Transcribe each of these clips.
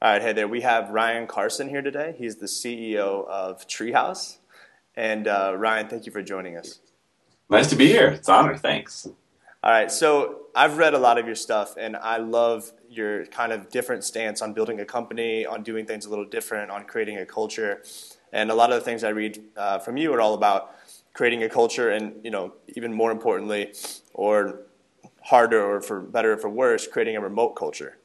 All right, hey there. We have Ryan Carson here today. He's the CEO of Treehouse. And uh, Ryan, thank you for joining us. Nice to be here. It's an honor. Thanks. All right, so I've read a lot of your stuff, and I love your kind of different stance on building a company, on doing things a little different, on creating a culture. And a lot of the things I read uh, from you are all about creating a culture, and you know, even more importantly, or harder, or for better or for worse, creating a remote culture.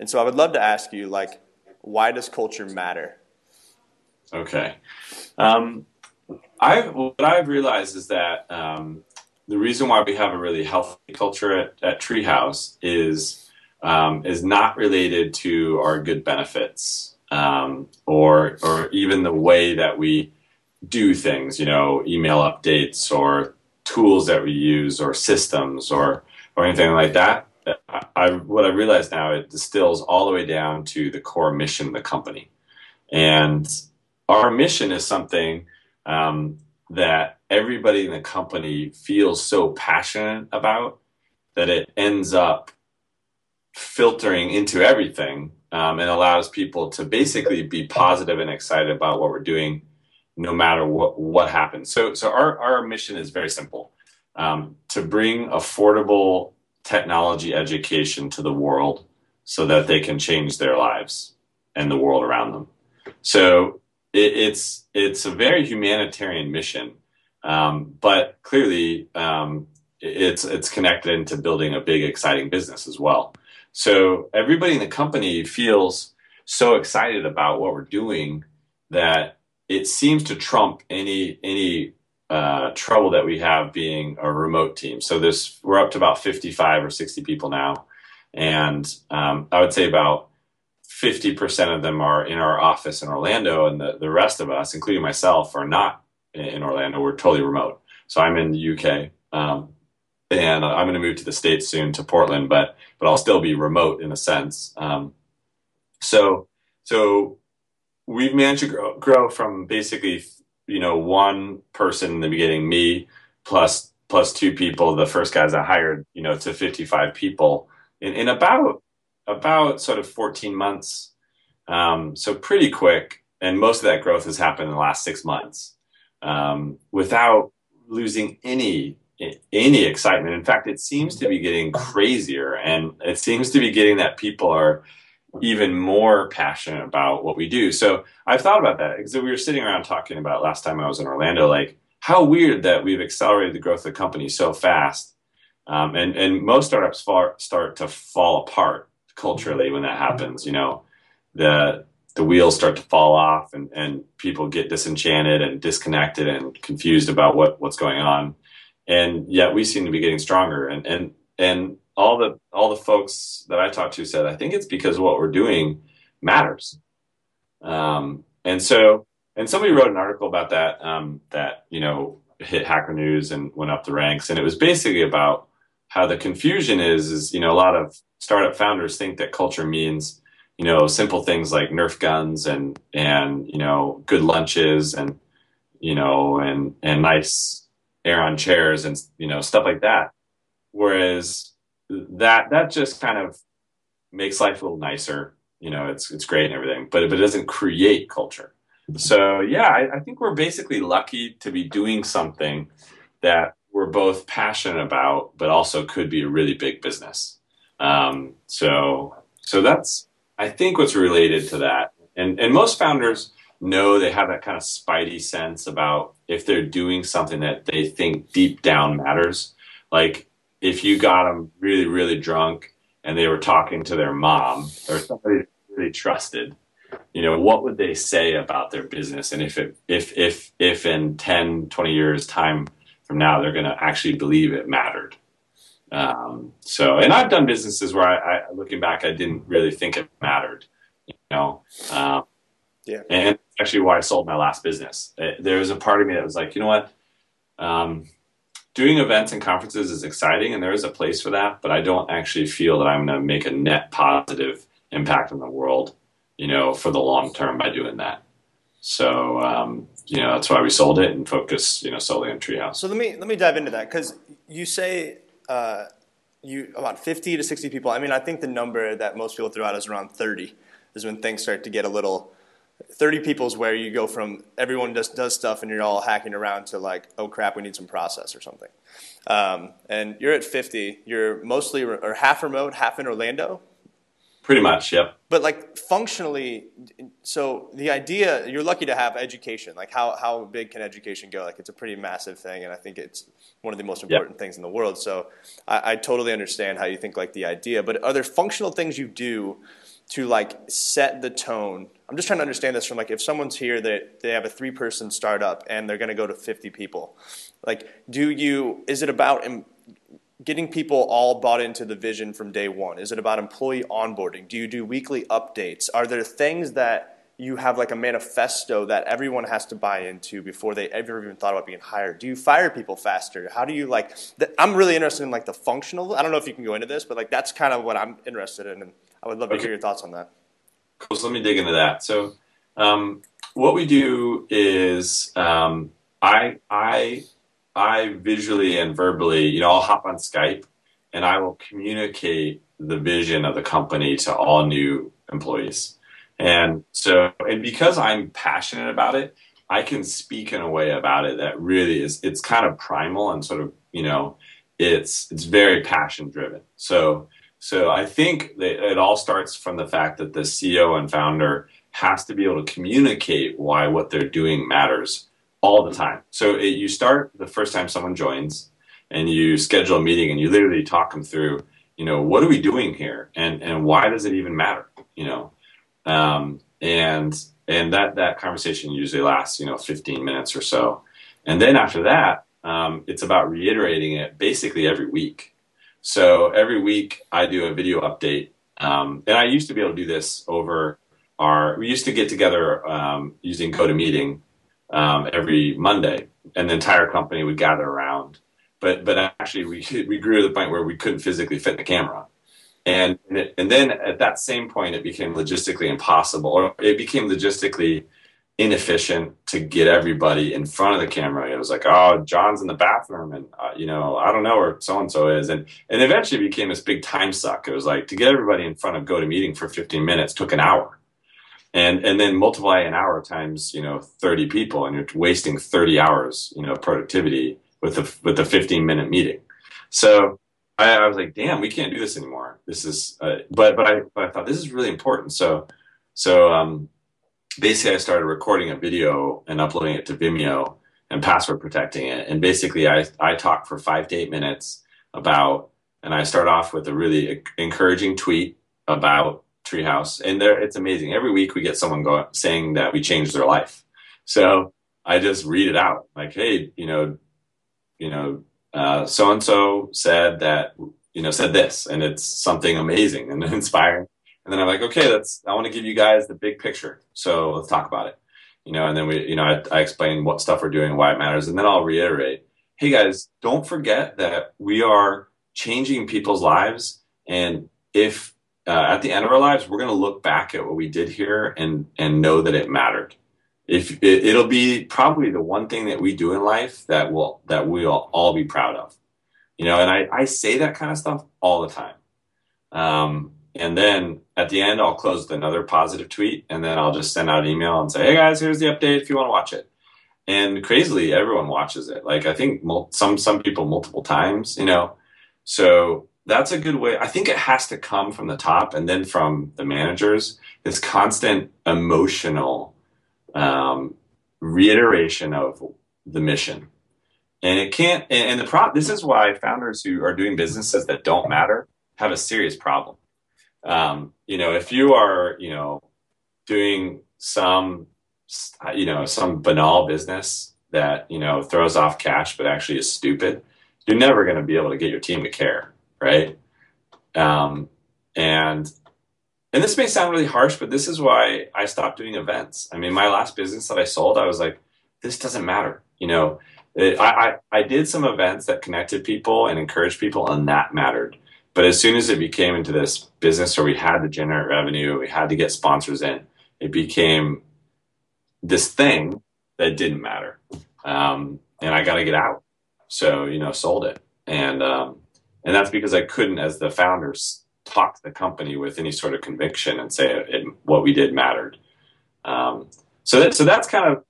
And so I would love to ask you, like, why does culture matter? Okay. Um, I what I've realized is that um, the reason why we have a really healthy culture at, at Treehouse is um, is not related to our good benefits um, or or even the way that we do things. You know, email updates or tools that we use or systems or or anything like that. I, what I realize now it distills all the way down to the core mission of the company, and our mission is something um, that everybody in the company feels so passionate about that it ends up filtering into everything um, and allows people to basically be positive and excited about what we're doing no matter what what happens. So so our, our mission is very simple. Um, to bring affordable technology education to the world so that they can change their lives and the world around them. So it, it's it's a very humanitarian mission, um, but clearly um, it's it's connected into building a big exciting business as well. So everybody in the company feels so excited about what we're doing that it seems to trump any any uh, trouble that we have being a remote team. So this we're up to about 55 or 60 people now, and um, I would say about 50% of them are in our office in Orlando, and the, the rest of us, including myself, are not in Orlando. We're totally remote. So I'm in the UK, um, and I'm going to move to the states soon to Portland, but but I'll still be remote in a sense. Um, so so we've managed to grow, grow from basically you know, one person in the beginning, me, plus plus two people, the first guys I hired, you know, to 55 people in, in about about sort of 14 months. Um, so pretty quick, and most of that growth has happened in the last six months um, without losing any any excitement. In fact, it seems to be getting crazier, and it seems to be getting that people are even more passionate about what we do. So I've thought about that because we were sitting around talking about last time I was in Orlando, like how weird that we've accelerated the growth of the company so fast. Um, and, and most startups far, start to fall apart culturally when that happens. You know, the, the wheels start to fall off and, and people get disenchanted and disconnected and confused about what, what's going on. And yet we seem to be getting stronger. And, and, and all the all the folks that I talked to said, I think it's because what we're doing matters. Um, and so, and somebody wrote an article about that um, that you know hit Hacker News and went up the ranks, and it was basically about how the confusion is is you know a lot of startup founders think that culture means you know simple things like Nerf guns and and you know good lunches and you know and and nice Aeron chairs and you know stuff like that. Whereas that that just kind of makes life a little nicer. You know, it's it's great and everything, but but it doesn't create culture. So yeah, I, I think we're basically lucky to be doing something that we're both passionate about, but also could be a really big business. Um, so so that's I think what's related to that. And and most founders know they have that kind of spidey sense about if they're doing something that they think deep down matters. Like if you got them really, really drunk and they were talking to their mom or somebody really trusted, you know, what would they say about their business? And if it, if, if, if in 10, 20 years time from now, they're going to actually believe it mattered. Um, so, and I've done businesses where I, I, looking back, I didn't really think it mattered, you know, um, yeah. And actually why I sold my last business. It, there was a part of me that was like, you know what? Um, doing events and conferences is exciting and there is a place for that, but I don't actually feel that I'm going to make a net positive impact on the world, you know, for the long term by doing that. So, um, you know, that's why we sold it and focus, you know, solely on Treehouse. So let me let me dive into that because you say uh, you about 50 to 60 people. I mean, I think the number that most people throw out is around 30. is when things start to get a little 30 people is where you go from everyone just does stuff and you're all hacking around to like, oh crap, we need some process or something. Um, and you're at 50. You're mostly or half remote, half in Orlando. Pretty much, yep. But like functionally, so the idea you're lucky to have education. Like how how big can education go? Like it's a pretty massive thing, and I think it's one of the most important yep. things in the world. So I, I totally understand how you think like the idea. But are there functional things you do to like set the tone? I'm just trying to understand this from like if someone's here that they have a three person startup and they're going to go to 50 people. Like, do you? Is it about getting people all bought into the vision from day one? Is it about employee onboarding? Do you do weekly updates? Are there things that you have like a manifesto that everyone has to buy into before they ever even thought about being hired? Do you fire people faster? How do you like? The, I'm really interested in like the functional. I don't know if you can go into this, but like that's kind of what I'm interested in, and I would love okay. to hear your thoughts on that. Cool. So let me dig into that. So um, what we do is um, I I I visually and verbally, you know, I'll hop on Skype and I will communicate the vision of the company to all new employees. And so, and because I'm passionate about it, I can speak in a way about it that really is, it's kind of primal and sort of, you know, it's, it's very passion driven. So, so I think that it all starts from the fact that the CEO and founder has to be able to communicate why what they're doing matters all the time. So it, you start the first time someone joins, and you schedule a meeting, and you literally talk them through, you know, what are we doing here, and and why does it even matter, you know, um, and and that that conversation usually lasts, you know, 15 minutes or so, and then after that, um, it's about reiterating it basically every week. So every week I do a video update, um, and I used to be able to do this over our. We used to get together um, using GoToMeeting um, every Monday, and the entire company would gather around. But but actually, we we grew to the point where we couldn't physically fit the camera, and and then at that same point, it became logistically impossible, or it became logistically inefficient to get everybody in front of the camera. It was like, oh, John's in the bathroom, and uh, you know, I don't know where so and so is, and and eventually became this big time suck. It was like to get everybody in front of GoToMeeting for 15 minutes took an hour. And and then multiply an hour times you know 30 people and you're wasting 30 hours you know productivity with a with a 15 minute meeting. So I, I was like damn we can't do this anymore. This is uh, but but I but I thought this is really important. So so um, basically I started recording a video and uploading it to Vimeo and password protecting it and basically I I talk for five to eight minutes about and I start off with a really encouraging tweet about Treehouse, and there it's amazing. Every week we get someone saying that we changed their life. So I just read it out like, hey, you know, you know, so and so said that you know said this, and it's something amazing and inspiring. And then I'm like, okay, let's. I want to give you guys the big picture. So let's talk about it. You know, and then we, you know, I, I explain what stuff we're doing, why it matters, and then I'll reiterate, hey guys, don't forget that we are changing people's lives, and if uh, at the end of our lives, we're going to look back at what we did here and and know that it mattered. If it, it'll be probably the one thing that we do in life that will that we'll all be proud of, you know. And I I say that kind of stuff all the time. Um, and then at the end, I'll close with another positive tweet, and then I'll just send out an email and say, "Hey guys, here's the update. If you want to watch it." And crazily, everyone watches it. Like I think some some people multiple times, you know. So that's a good way. I think it has to come from the top and then from the managers. This constant emotional um, reiteration of the mission, and it can't. And, and the problem. This is why founders who are doing businesses that don't matter have a serious problem. Um, you know, if you are, you know, doing some, you know, some banal business that you know throws off cash but actually is stupid, you're never going to be able to get your team to care right? Um, and and this may sound really harsh, but this is why I stopped doing events. I mean, my last business that I sold, I was like, this doesn't matter. You know, it, I, I, I did some events that connected people and encouraged people, and that mattered. But as soon as it became into this business where we had to generate revenue, we had to get sponsors in, it became this thing that didn't matter. Um, and I got to get out. So, you know, sold it. And, um, and that's because I couldn't, as the founders, talk to the company with any sort of conviction and say it, what we did mattered. Um, so that, so that's kind of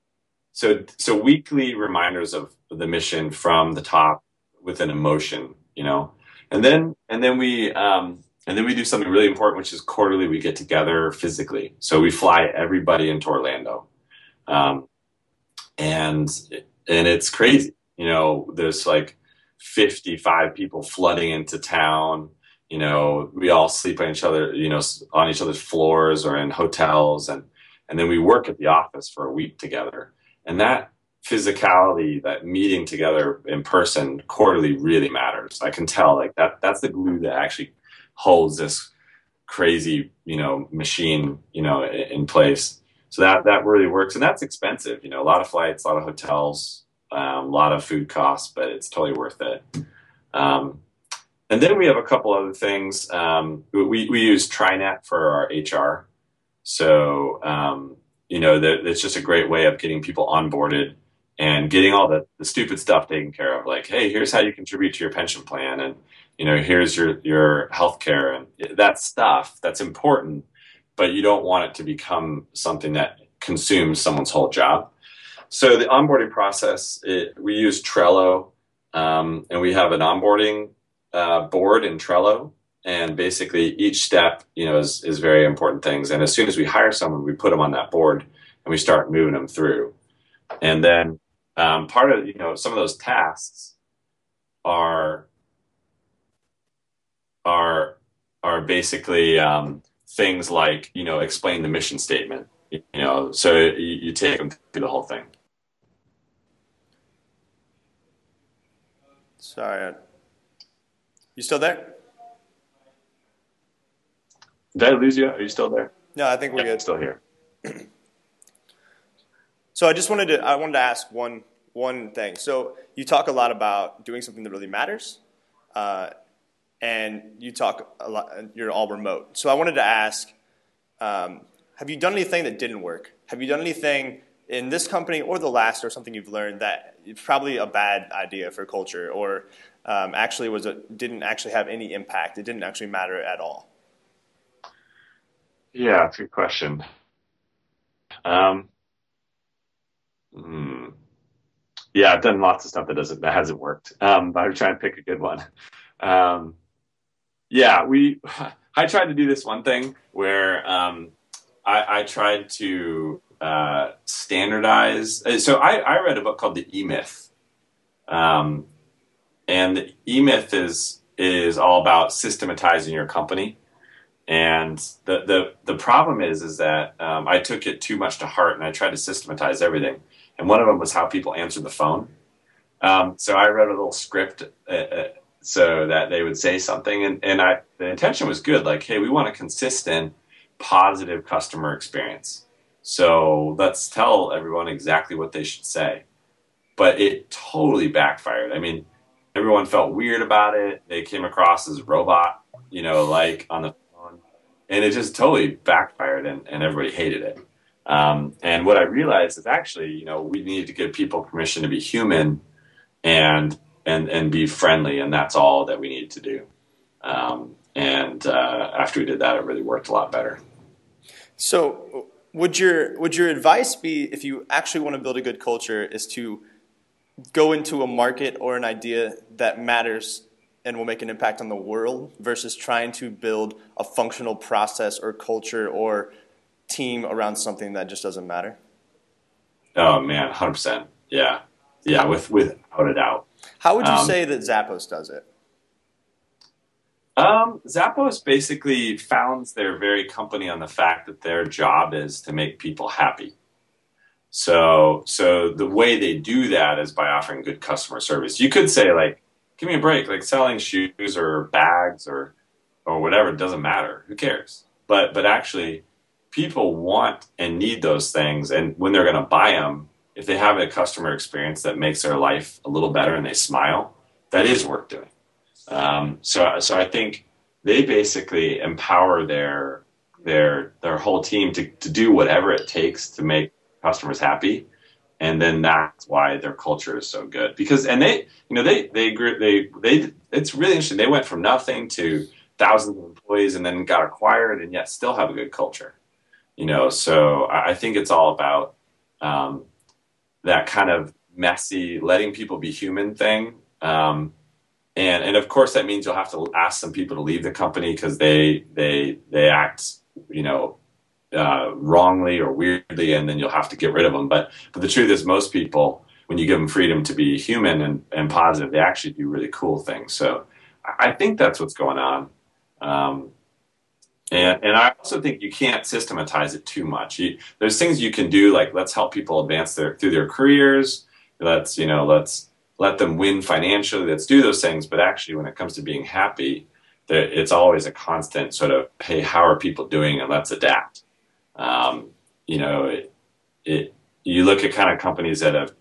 so so weekly reminders of the mission from the top with an emotion, you know, and then and then we um, and then we do something really important, which is quarterly we get together physically. So we fly everybody into Orlando, um, and and it's crazy. You know, there's like 55 people flooding into town. You know, we all sleep on each other, you know, on each other's floors or in hotels, and and then we work at the office for a week together. And that physicality, that meeting together in person quarterly really matters. I can tell like that that's the glue that actually holds this crazy, you know, machine, you know, in place. So that that really works, and that's expensive. You know, a lot of flights, a lot of hotels, um, a lot of food costs, but it's totally worth it. Um, and then we have a couple other things. Um, we we use TriNet for our HR. So um, you know, it's just a great way of getting people onboarded and getting all the, the stupid stuff taken care of. Like, hey, here's how you contribute to your pension plan, and you know, here's your your health care, and that stuff that's important, but you don't want it to become something that consumes someone's whole job. So the onboarding process, it, we use Trello, um, and we have an onboarding uh, board in Trello and basically each step you know is, is very important things and as soon as we hire someone we put them on that board and we start moving them through and then um, part of you know some of those tasks are are are basically um, things like you know explain the mission statement you know so you, you take them through the whole thing sorry you still there did I lose you? Are you still there? No, I think we're yeah, good. Still here. so I just wanted to I wanted to ask one one thing. So you talk a lot about doing something that really matters, uh, and you talk a lot. You're all remote. So I wanted to ask, um, have you done anything that didn't work? Have you done anything in this company or the last, or something you've learned that it's probably a bad idea for culture, or um, actually was a, didn't actually have any impact? It didn't actually matter at all. Yeah, it's a good question. Um, hmm. Yeah, I've done lots of stuff that doesn't that hasn't worked. Um, but I'm trying to pick a good one. Um, yeah, we. I tried to do this one thing where um, I, I, tried to uh, standardize. Uh, so I, I, read a book called The E Myth, um, and the E Myth is is all about systematizing your company. And the, the, the problem is, is that um, I took it too much to heart and I tried to systematize everything. And one of them was how people answered the phone. Um, so I wrote a little script uh, uh, so that they would say something. And, and I, the intention was good. Like, hey, we want a consistent, positive customer experience. So let's tell everyone exactly what they should say. But it totally backfired. I mean, everyone felt weird about it. They came across as robot, you know, like on the phone, and it just totally backfired and, and everybody hated it. Um, and what I realized is actually, you know, we need to give people permission to be human and and and be friendly, and that's all that we need to do. Um, and uh, after we did that, it really worked a lot better. So, would your would your advice be if you actually want to build a good culture is to go into a market or an idea that matters and will make an impact on the world versus trying to build a functional process or culture or team around something that just doesn't matter? Oh man, hundred percent. Yeah, yeah, with without a doubt. How would you um, say that Zappos does it? Um, Zappos basically founds their very company on the fact that their job is to make people happy. So, so the way they do that is by offering good customer service. You could say like, give me a break. Like selling shoes or bags or or whatever, it doesn't matter. Who cares? But but actually, people want and need those things, and when they're going to buy them, if they have a customer experience that makes their life a little better and they smile, that is worth doing. Um, so so I think they basically empower their their their whole team to, to do whatever it takes to make customers happy and then that's why their culture is so good because and they you know they they they they it's really interesting they went from nothing to thousands of employees and then got acquired and yet still have a good culture. You know, so I think it's all about um, that kind of messy, letting people be human thing. Um, and and of course that means you'll have to ask some people to leave the company because they they they act you know uh, wrongly or weirdly, and then you'll have to get rid of them. But but the truth is, most people, when you give them freedom to be human and, and positive, they actually do really cool things. So I think that's what's going on. Um, and, and I also think you can't systematize it too much. You, there's things you can do, like let's help people advance their through their careers. Let's you know let's let them win financially. Let's do those things. But actually, when it comes to being happy, it's always a constant sort of, hey, how are people doing, and let's adapt. Um, you know, it, it, you look at kind of companies that have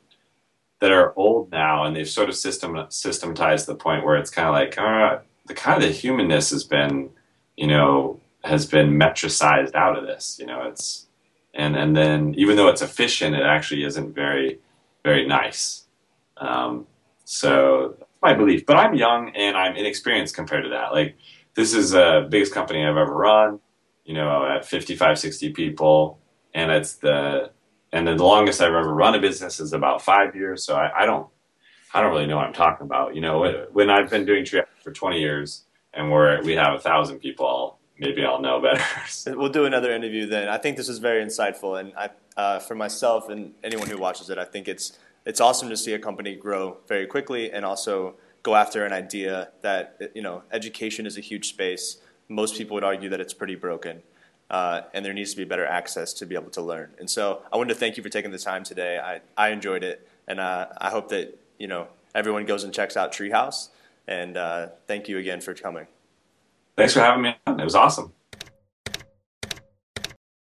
that are old now, and they've sort of system systematized the point where it's kind of like uh, the kind of the humanness has been, you know, has been metricized out of this. You know, it's and and then even though it's efficient, it actually isn't very very nice. Um, so that's my belief. But I'm young and I'm inexperienced compared to that. Like this is the biggest company I've ever run. You know, at 55, 60 people, and it's the and the longest I've ever run a business is about five years. So I, I don't I don't really know what I'm talking about. You know, when I've been doing triathlon for 20 years and we're we have a thousand people, maybe I'll know better. we'll do another interview then. I think this is very insightful, and I, uh, for myself and anyone who watches it, I think it's it's awesome to see a company grow very quickly and also go after an idea that you know education is a huge space. Most people would argue that it's pretty broken. Uh, and there needs to be better access to be able to learn. And so I wanted to thank you for taking the time today. I, I enjoyed it, and uh, I hope that you know everyone goes and checks out Treehouse. And uh, thank you again for coming. Thanks for having me. It was awesome.